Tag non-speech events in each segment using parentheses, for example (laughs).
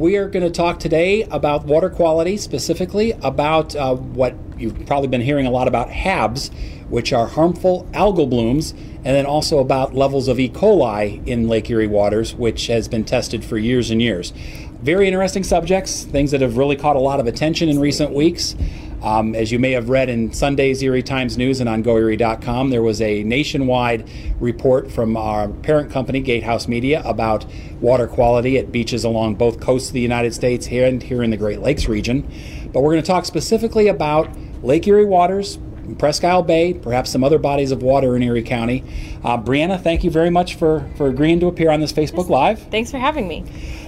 we are going to talk today about water quality, specifically about uh, what you've probably been hearing a lot about HABs, which are harmful algal blooms, and then also about levels of E. coli in Lake Erie waters, which has been tested for years and years. Very interesting subjects, things that have really caught a lot of attention in recent weeks. Um, as you may have read in Sunday's Erie Times News and on GoErie.com, there was a nationwide report from our parent company, Gatehouse Media, about water quality at beaches along both coasts of the United States here and here in the Great Lakes region. But we're going to talk specifically about Lake Erie waters, Presque Isle Bay, perhaps some other bodies of water in Erie County. Uh, Breanna, thank you very much for, for agreeing to appear on this Facebook Live. Thanks for having me.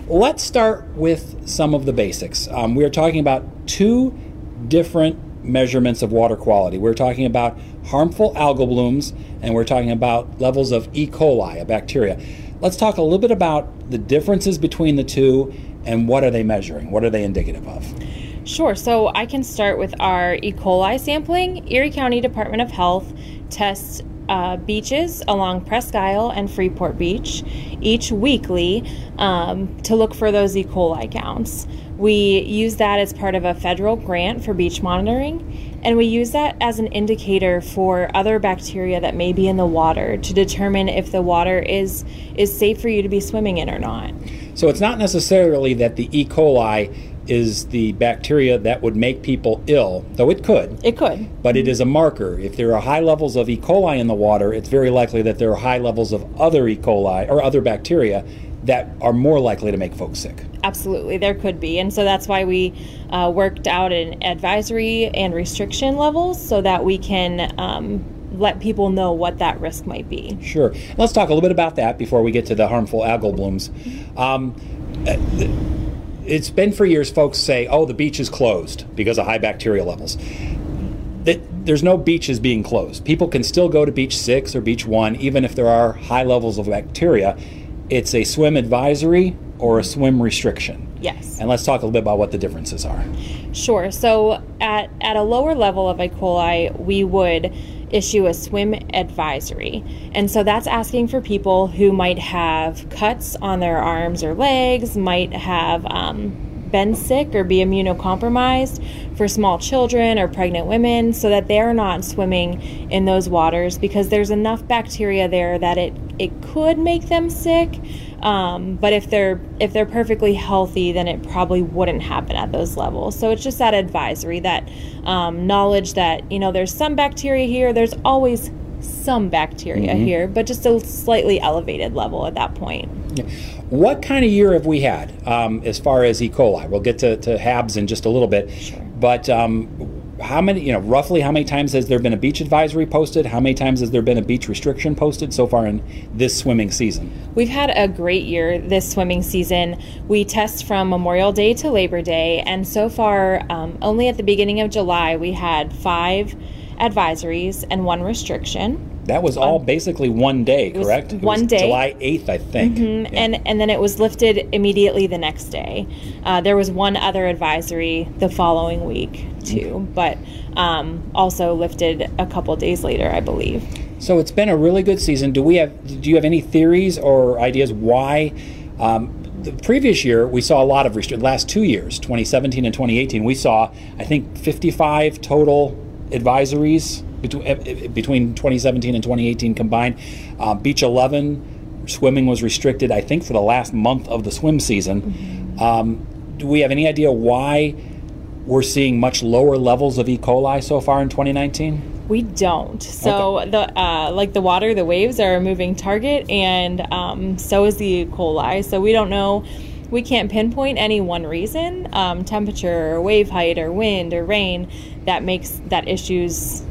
Let's start with some of the basics. Um, we are talking about two different measurements of water quality. We're talking about harmful algal blooms and we're talking about levels of E. coli, a bacteria. Let's talk a little bit about the differences between the two and what are they measuring? What are they indicative of? Sure. So I can start with our E. coli sampling. Erie County Department of Health tests uh, beaches along Presque Isle and Freeport Beach each weekly um, to look for those E. coli counts. We use that as part of a federal grant for beach monitoring, and we use that as an indicator for other bacteria that may be in the water to determine if the water is is safe for you to be swimming in or not. So it's not necessarily that the E. coli is the bacteria that would make people ill, though it could. It could. But it is a marker. If there are high levels of E. coli in the water, it's very likely that there are high levels of other E. coli or other bacteria that are more likely to make folks sick. Absolutely, there could be. And so that's why we uh, worked out an advisory and restriction levels so that we can um, let people know what that risk might be. Sure. Let's talk a little bit about that before we get to the harmful algal blooms. Um, uh, it's been for years, folks say, oh, the beach is closed because of high bacteria levels. That there's no beaches being closed. People can still go to beach six or beach one, even if there are high levels of bacteria it's a swim advisory or a swim restriction. Yes. And let's talk a little bit about what the differences are. Sure. So at, at a lower level of E. coli, we would issue a swim advisory. And so that's asking for people who might have cuts on their arms or legs, might have um, been sick or be immunocompromised for small children or pregnant women so that they're not swimming in those waters because there's enough bacteria there that it, it could make them sick. Um, but if they're if they're perfectly healthy, then it probably wouldn't happen at those levels. So it's just that advisory, that um, knowledge that you know there's some bacteria here. There's always some bacteria mm-hmm. here, but just a slightly elevated level at that point. Yeah. What kind of year have we had um, as far as E. coli? We'll get to, to HABs in just a little bit, sure. But um, how many, you know, roughly how many times has there been a beach advisory posted? How many times has there been a beach restriction posted so far in this swimming season? We've had a great year this swimming season. We test from Memorial Day to Labor Day, and so far, um, only at the beginning of July, we had five advisories and one restriction. That was all basically one day, correct? one day, July eighth, I think. Mm-hmm. Yeah. And and then it was lifted immediately the next day. Uh, there was one other advisory the following week too, okay. but um, also lifted a couple days later, I believe. So it's been a really good season. Do we have? Do you have any theories or ideas why? Um, the previous year we saw a lot of restriction. Last two years, 2017 and 2018, we saw I think 55 total advisories between, eh, eh, between 2017 and 2018 combined. Uh, Beach 11, swimming was restricted, I think, for the last month of the swim season. Mm-hmm. Um, do we have any idea why we're seeing much lower levels of E. coli so far in 2019? We don't. So okay. the uh, like the water, the waves are a moving target, and um, so is the E. coli. So we don't know. We can't pinpoint any one reason, um, temperature, or wave height, or wind, or rain, that makes that issues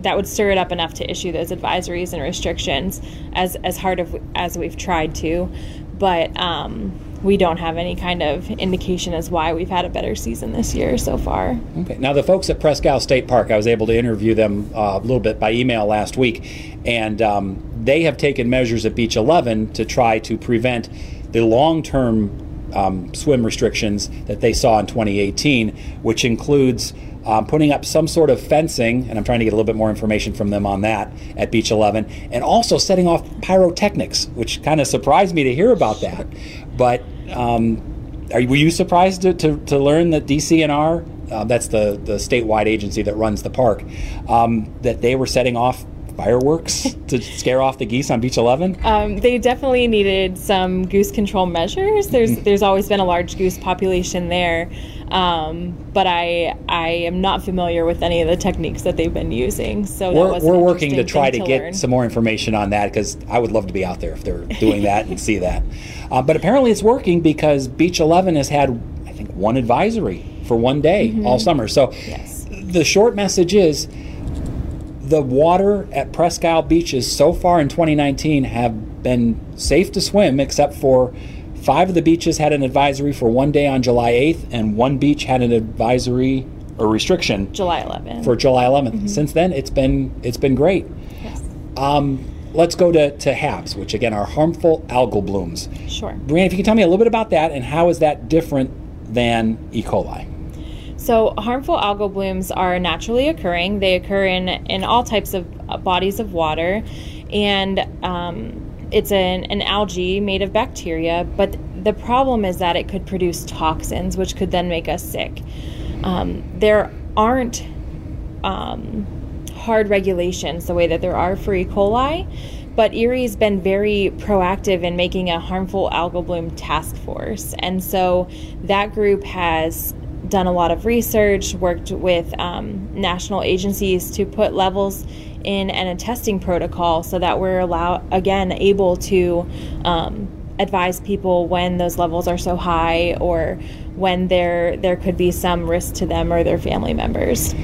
that would stir it up enough to issue those advisories and restrictions as as hard of, as we've tried to but um, we don't have any kind of indication as why we've had a better season this year so far. Okay. Now the folks at Presque Isle State Park, I was able to interview them uh, a little bit by email last week, and um, they have taken measures at Beach 11 to try to prevent the long-term um, swim restrictions that they saw in 2018, which includes um, putting up some sort of fencing, and I'm trying to get a little bit more information from them on that at Beach 11, and also setting off pyrotechnics, which kind of surprised me to hear about that. But um, are, were you surprised to, to, to learn that DCNR, uh, that's the, the statewide agency that runs the park, um, that they were setting off fireworks (laughs) to scare off the geese on Beach 11? Um, they definitely needed some goose control measures. There's Mm-hmm. there's always been a large goose population there, um, but I I am not familiar with any of the techniques that they've been using. So that We're, was we're working to try to thing get some more information on that because I would love to be out there if they're doing that and see that. (laughs) Uh, but apparently it's working because Beach 11 has had, I think, one advisory for one day all summer. So Mm-hmm. Yes. the short message is the water at Presque Isle beaches so far in 2019 have been safe to swim except for five of the beaches had an advisory for one day on July 8th and one beach had an advisory or restriction July 11th. for July 11th. Since then, it's been it's been great. yes. Um, let's go to, to HABs, which again are harmful algal blooms. Sure. Breanna, if you can tell me a little bit about that and how is that different than E. coli? So, harmful algal blooms are naturally occurring. They occur in, in all types of uh, bodies of water, and um, it's an, an algae made of bacteria. But the problem is that it could produce toxins, which could then make us sick. Um, there aren't um, hard regulations the way that there are for E. coli, but Erie's been very proactive in making a harmful algal bloom task force. And so that group has done a lot of research, worked with um, national agencies to put levels in and a testing protocol so that we're allow again able to um, advise people when those levels are so high or when there there could be some risk to them or their family members.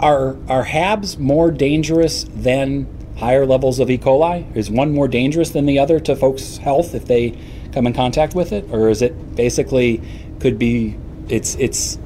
Are are HABs more dangerous than higher levels of E. coli? Is one more dangerous than the other to folks' health if they come in contact with it, or is it basically could be it's it's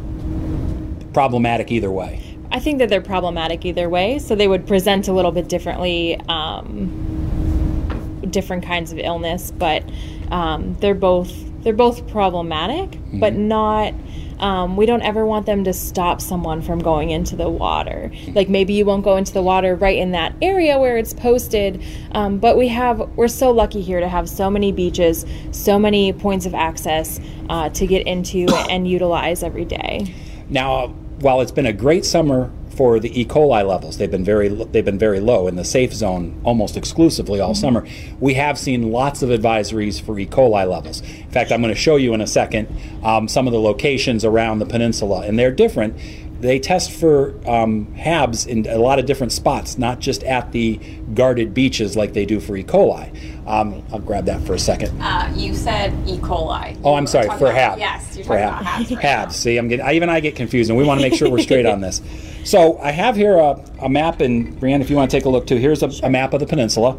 problematic either way? I think that they're problematic either way, so they would present a little bit differently, um, different kinds of illness, but um, they're both they're both problematic, but not. Um, we don't ever want them to stop someone from going into the water. Like maybe you won't go into the water right in that area where it's posted, um, but we have we're so lucky here to have so many beaches, so many points of access uh, to get into and utilize every day. Now, while it's been a great summer for the E. coli levels, they've been very they've been very low in the safe zone almost exclusively all summer. We have seen lots of advisories for E. coli levels. In fact, I'm going to show you in a second um, some of the locations around the peninsula, and they're different. They test for um, HABs in a lot of different spots, not just at the guarded beaches like they do for E. coli. Um, I'll grab that for a second. Uh, you said E. coli. Oh, I'm sorry, for about- HAB. Yes, you're for talking about HABs. Right. HABs. See, I'm getting, I, even I get confused, and we want to make sure we're straight on this. So I have here a, a map, and Brianne, if you want to take a look too, here's a, a map of the peninsula,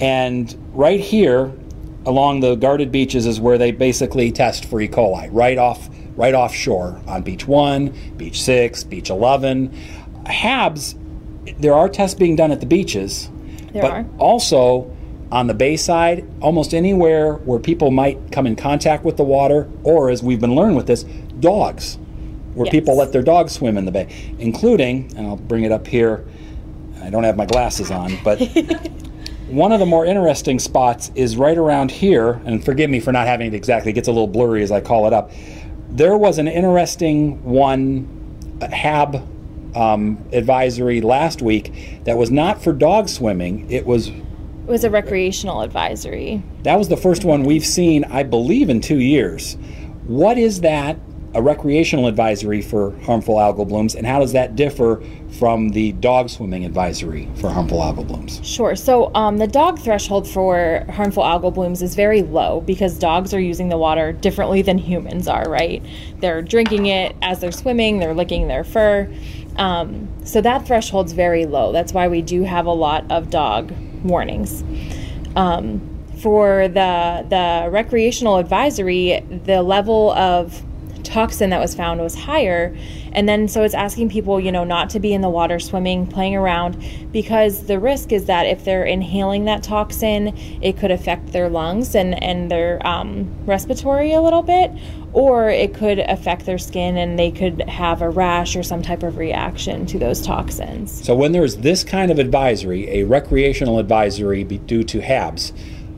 and right here along the guarded beaches is where they basically test for E. coli, right off right offshore on beach one, beach six, beach eleven. HABs, there are tests being done at the beaches, There but are. also on the bayside, almost anywhere where people might come in contact with the water, or as we've been learning with this, dogs, where Yes. people let their dogs swim in the bay, including, and I'll bring it up here. I don't have my glasses on, but (laughs) one of the more interesting spots is right around here, and forgive me for not having it exactly, it gets a little blurry as I call it up. There was an interesting one, uh, HAB um, advisory last week that was not for dog swimming. It was It was a recreational advisory. that was the first one we've seen, I believe, in two years. What is that? A recreational advisory for harmful algal blooms, and how does that differ from the dog swimming advisory for harmful algal blooms? Sure. So um, the dog threshold for harmful algal blooms is very low because dogs are using the water differently than humans are, right? They're drinking it as they're swimming, they're licking their fur. Um, so that threshold's very low. That's why we do have a lot of dog warnings. Um, for the the recreational advisory, the level of toxin that was found was higher. And then so it's asking people you know not to be in the water swimming playing around because the risk is that if they're inhaling that toxin it could affect their lungs and and their um, respiratory a little bit or it could affect their skin and they could have a rash or some type of reaction to those toxins. So when there's this kind of advisory, a recreational advisory due to HABs,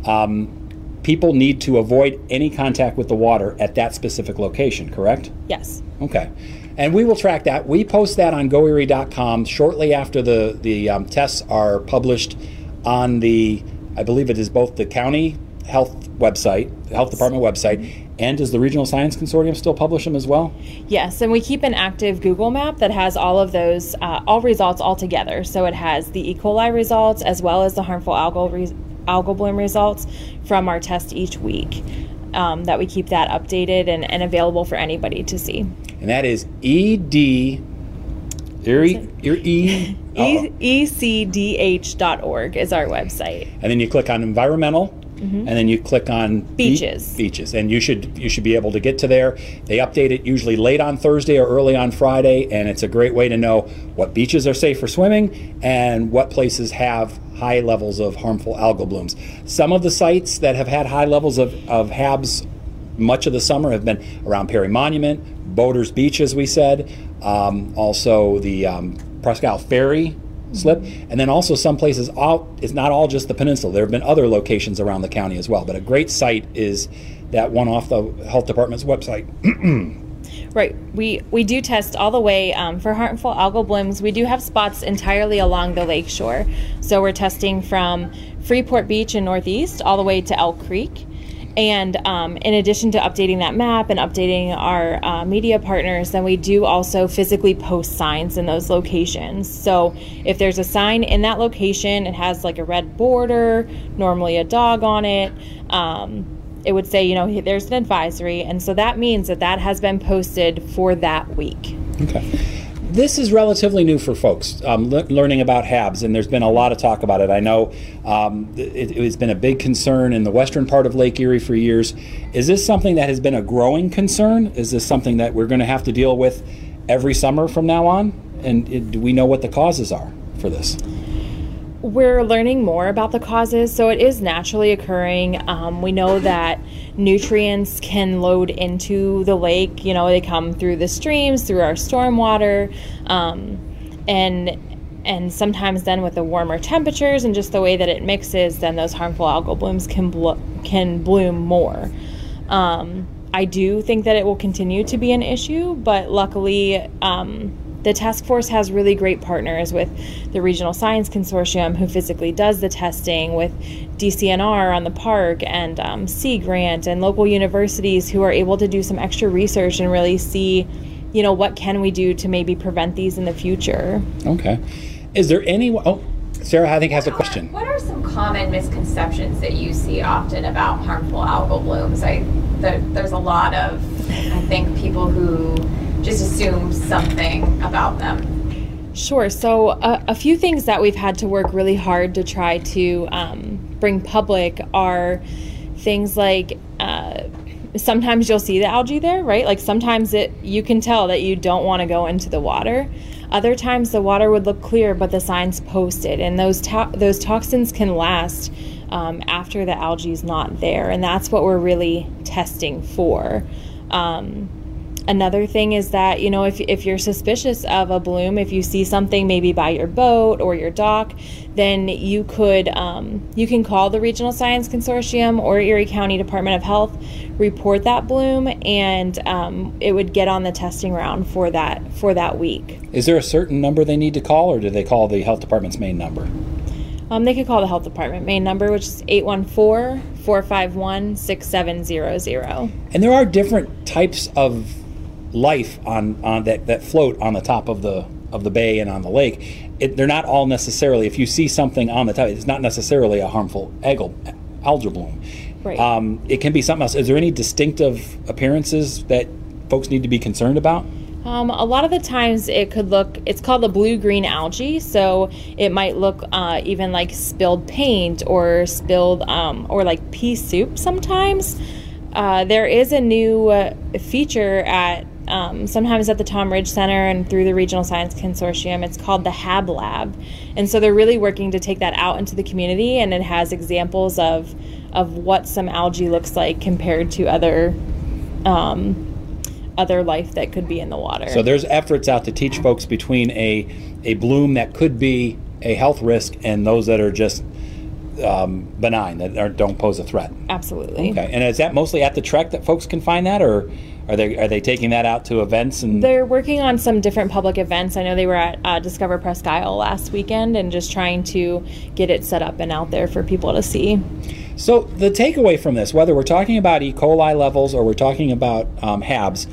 um, people need to avoid any contact with the water at that specific location, correct? Yes. Okay. And we will track that. We post that on goerie.com shortly after the, the um, tests are published on the, I believe it is both the county health website, the health department website, and does the Regional Science Consortium still publish them as well? Yes, and we keep an active Google map that has all of those, uh, all results all together. So it has the E. coli results as well as the harmful algal, re- algal bloom results from our test each week. Um, that we keep that updated and, and available for anybody to see. And that is ED. Erie, Erie, E- ecdh.org is our website. and then you click on environmental and then you click on be- Beaches. beaches. And you should you should be able to get to there. They update it usually late on thursday or early on friday and it's a great way to know what beaches are safe for swimming and what places have high levels of harmful algal blooms. Some of the sites that have had high levels of, of habs much of the summer have been around perry monument boaters beach as we said um, also the um, presque isle ferry slip, and then also some places all, It's not all just the peninsula. There have been other locations around the county as well. But a great site is that one off the health department's website. (clears throat) Right. We we do test all the way um, for harmful algal blooms. We do have spots entirely along the lake shore. So we're testing from Freeport Beach in Northeast all the way to Elk Creek. And um, in addition to updating that map and updating our uh, media partners, then we do also physically post signs in those locations. So if there's a sign in that location, it has like a red border, normally a dog on it. Um, it would say, you know, there's an advisory. And so that means that that has been posted for that week. Okay. This is relatively new for folks um, le- learning about HABs, and there's been a lot of talk about it. I know um, it, has been a big concern in the western part of Lake Erie for years. Is this something that has been a growing concern? Is this something that we're going to have to deal with every summer from now on? And it, do we know what the causes are for this? We're learning more about the causes, so it is naturally occurring. Um, we know that nutrients can load into the lake. You know, they come through the streams, through our stormwater, um, and and sometimes then with the warmer temperatures and just the way that it mixes, then those harmful algal blooms can blo- can bloom more. Um, I do think that it will continue to be an issue, but luckily. Um, the task force has really great partners with the Regional Science Consortium, who physically does the testing, with DCNR on the park, and um, Sea Grant, and local universities who are able to do some extra research and really see, you know, what can we do to maybe prevent these in the future. Okay. Is there any? Oh, Sarah, I think has a question. What are some common misconceptions that you see often about harmful algal blooms? I there, there's a lot of I think people who just assume something about them. Sure. So, uh, a few things that we've had to work really hard to try to um, bring public are things like uh, sometimes you'll see the algae there, right? Like sometimes it you can tell that you don't want to go into the water. Other times the water would look clear, but the sign's posted, and those to- those toxins can last um, after the algae is not there, and that's what we're really testing for. Um, Another thing is that, you know, if, if you're suspicious of a bloom, if you see something maybe by your boat or your dock, then you could, um, you can call the Regional Science Consortium or Erie County Department of Health, report that bloom, and um, it would get on the testing round for that, for that week. Is there a certain number they need to call, or do they call the health department's main number? Um, they could call the health department main number, which is 814 451 6700. And there are different types of life on, on that, that float on the top of the of the bay and on the lake. It, they're not all necessarily. If you see something on the top, it's not necessarily a harmful algal algal bloom. Right. Um, it can be something else. Is there any distinctive appearances that folks need to be concerned about? Um, a lot of the times it could look, it's called the blue green algae, so it might look uh, even like spilled paint or spilled, um, or like pea soup sometimes. Uh, there is a new uh, feature at um, sometimes at the Tom Ridge Center and through the Regional Science Consortium. It's called the HAB Lab, and so they're really working to take that out into the community, and it has examples of of what some algae looks like compared to other um, other life that could be in the water. So there's efforts out to teach folks between a a bloom that could be a health risk and those that are just um, benign, that are, don't pose a threat. Absolutely. Okay, and is that mostly at the TREC that folks can find that, or are they are they taking that out to events and? They're working on some different public events. I know they were at uh, Discover Presque Isle last weekend and just trying to get it set up and out there for people to see. So the takeaway from this, whether we're talking about E. coli levels or we're talking about um, HABs,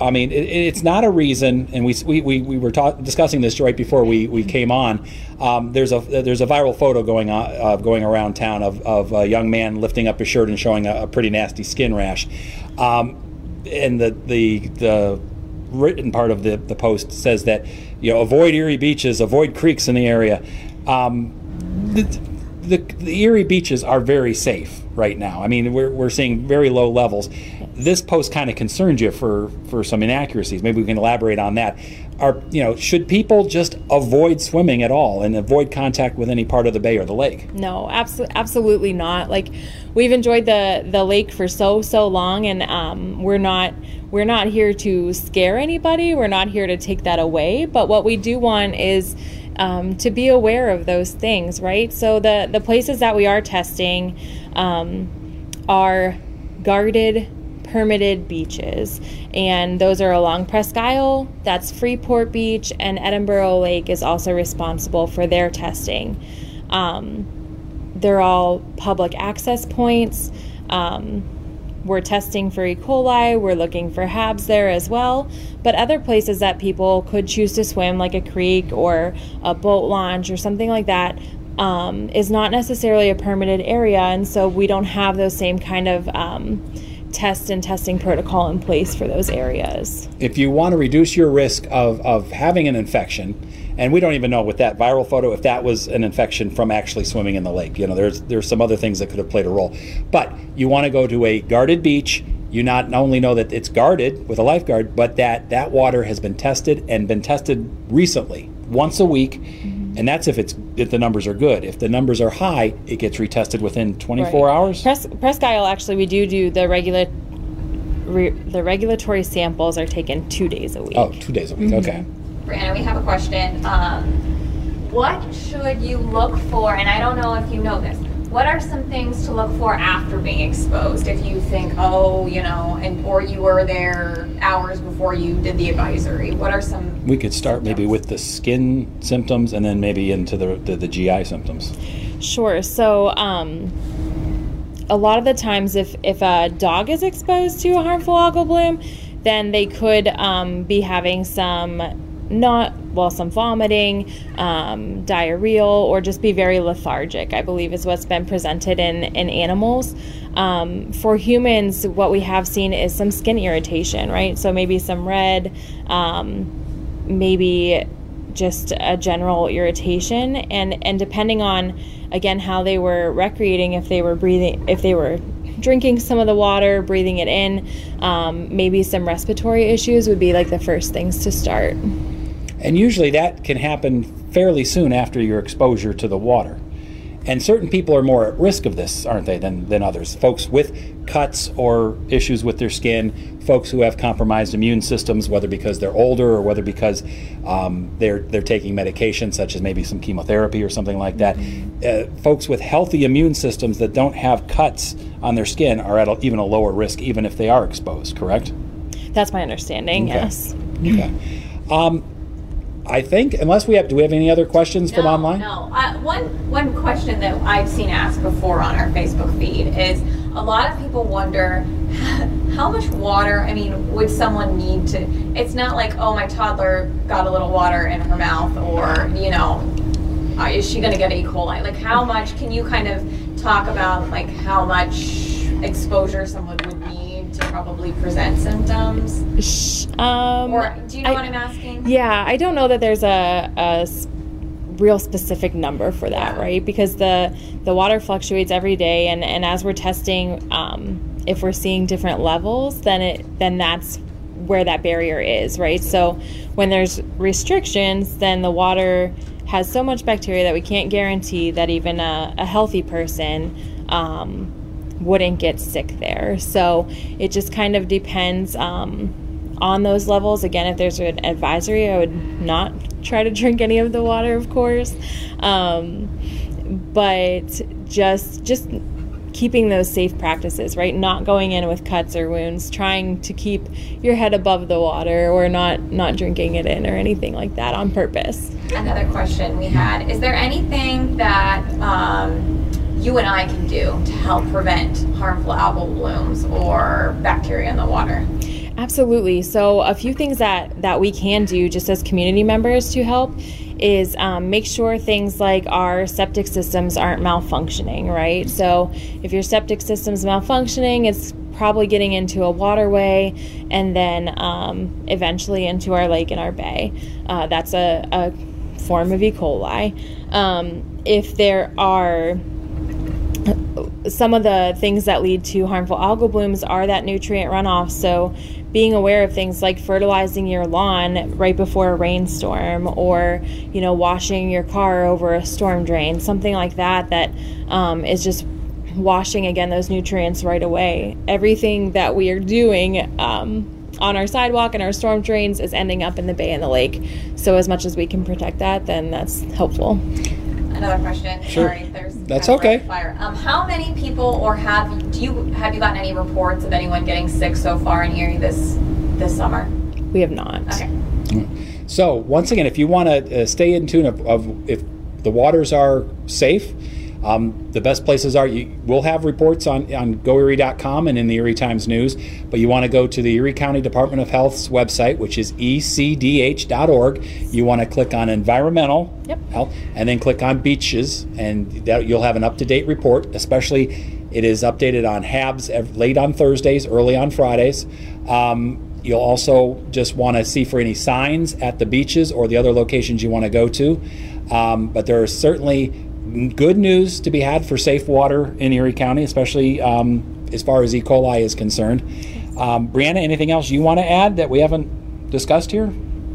I mean, it, it's not a reason, and we, we, we, we were ta- discussing this right before we, we came on. Um, there's a there's a viral photo going on uh, going around town of, of a young man lifting up his shirt and showing a, a pretty nasty skin rash, um, and the the the written part of the, the post says that you know avoid Erie beaches, avoid creeks in the area. Um, the, the, the Erie beaches are very safe right now. I mean, we're, we're seeing very low levels. This post kind of concerns you for, for some inaccuracies. Maybe we can elaborate on that. Are you know should people just avoid swimming at all and avoid contact with any part of the bay or the lake? No, absolutely, absolutely not. Like we've enjoyed the the lake for so so long, and um, we're not we're not here to scare anybody. We're not here to take that away. But what we do want is um, to be aware of those things, right? So the the places that we are testing um, are guarded, permitted beaches, and those are along Presque Isle. That's Freeport Beach, and Edinboro Lake is also responsible for their testing. Um, they're all public access points. Um, we're testing for E. coli, we're looking for HABs there as well. But other places that people could choose to swim, like a creek or a boat launch or something like that, um, is not necessarily a permitted area. And so we don't have those same kind of um, test and testing protocol in place for those areas. If you want to reduce your risk of, of having an infection, and we don't even know with that viral photo if that was an infection from actually swimming in the lake. You know, there's there's some other things that could have played a role. But you want to go to a guarded beach. You not only know that it's guarded with a lifeguard, but that that water has been tested and been tested recently, once a week. And that's if it's if the numbers are good. If the numbers are high, it gets retested within 24 right. hours. Pres- Presque Isle actually, we do do the regular. Re- the regulatory samples are taken two days a week. Oh, two days a week. Mm-hmm. Okay. Breanna, we have a question. Um, what should you look for? And I don't know if you know this. What are some things to look for after being exposed? If you think, oh, you know, and or you were there hours before you did the advisory. What are some? We could start symptoms? maybe with the skin symptoms, and then maybe into the the, the GI symptoms. Sure. So. Um, a lot of the times, if if a dog is exposed to a harmful algal bloom, then they could um, be having some not well some vomiting um, diarrheal or just be very lethargic i believe is what's been presented in in animals. Um, for humans what we have seen is some skin irritation right? So maybe some red um, maybe just a general irritation. And and depending on again how they were recreating if they were breathing if they were drinking some of the water breathing it in um, maybe some respiratory issues would be like the first things to start and usually that can happen fairly soon after your exposure to the water. And certain people are more at risk of this, aren't they, than, than others? Folks with cuts or issues with their skin, folks who have compromised immune systems, whether because they're older or whether because um, they're, they're taking medication, such as maybe some chemotherapy or something like that. Uh, folks with healthy immune systems that don't have cuts on their skin are at a, even a lower risk, even if they are exposed, correct? That's my understanding, okay. yes. Okay. Um, I think, unless we have, do we have any other questions no, from online? No. Uh, one one question that I've seen asked before on our Facebook feed is a lot of people wonder (laughs) how much water. I mean, would someone need to? It's not like oh, my toddler got a little water in her mouth, or you know, uh, is she going to get E. coli? Like, how much? Can you kind of talk about like how much exposure someone would probably present symptoms? Um, or do you know I, what I'm asking? Yeah, I don't know that there's a, a real specific number for that, right? Because the the water fluctuates every day, and and as we're testing, um, if we're seeing different levels, then it then that's where that barrier is, right? So when there's restrictions, then the water has so much bacteria that we can't guarantee that even a, a healthy person um, wouldn't get sick there. So it just kind of depends um, on those levels. Again, if there's an advisory, I would not try to drink any of the water, of course. Um, but just just keeping those safe practices, right? Not going in with cuts or wounds, trying to keep your head above the water or not not drinking it in or anything like that on purpose. Another question we had: Is there anything that um, you and I can do to help prevent harmful algal blooms or bacteria in the water? Absolutely. So a few things that that we can do just as community members to help is um, make sure things like our septic systems aren't malfunctioning, right? So if your septic system's malfunctioning, it's probably getting into a waterway and then um, eventually into our lake and our bay. Uh, that's a, a, form of E. coli. Um, if there are some of the things that lead to harmful algal blooms are that nutrient runoff. So, being aware of things like fertilizing your lawn right before a rainstorm, or you know, washing your car over a storm drain, something like that, that um, is just washing again those nutrients right away. Everything that we are doing. Um, on our sidewalk and our storm drains is ending up in the bay and the lake. So as much as we can protect that, then that's helpful another question. Sure. Sorry, there's That's okay. Fire. Um, how many people, or have do you have you gotten any reports of anyone getting sick so far in Erie this this summer? We have not. Okay. So once again, if you want to uh, stay in tune of, of if the waters are safe um, the best places are, you, we'll have reports on, on goerie.com and in the Erie Times News, but you want to go to the Erie County Department of Health's website, which is ecdh.org. You want to click on environmental yep. health and then click on beaches, and that, you'll have an up to date report, especially it is updated on HABs late on Thursdays, early on Fridays. Um, You'll also just want to see for any signs at the beaches or the other locations you want to go to. Um, but there are certainly good news to be had for safe water in Erie County, especially um, as far as E. coli is concerned. Um, Breanna, anything else you want to add that we haven't discussed here?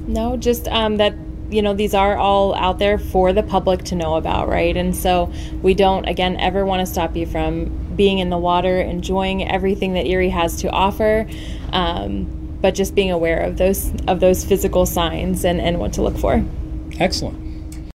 No, just um, that you know these are all out there for the public to know about, right? And so we don't again ever want to stop you from being in the water, enjoying everything that Erie has to offer. Um, but just being aware of those of those physical signs and, and what to look for. Excellent.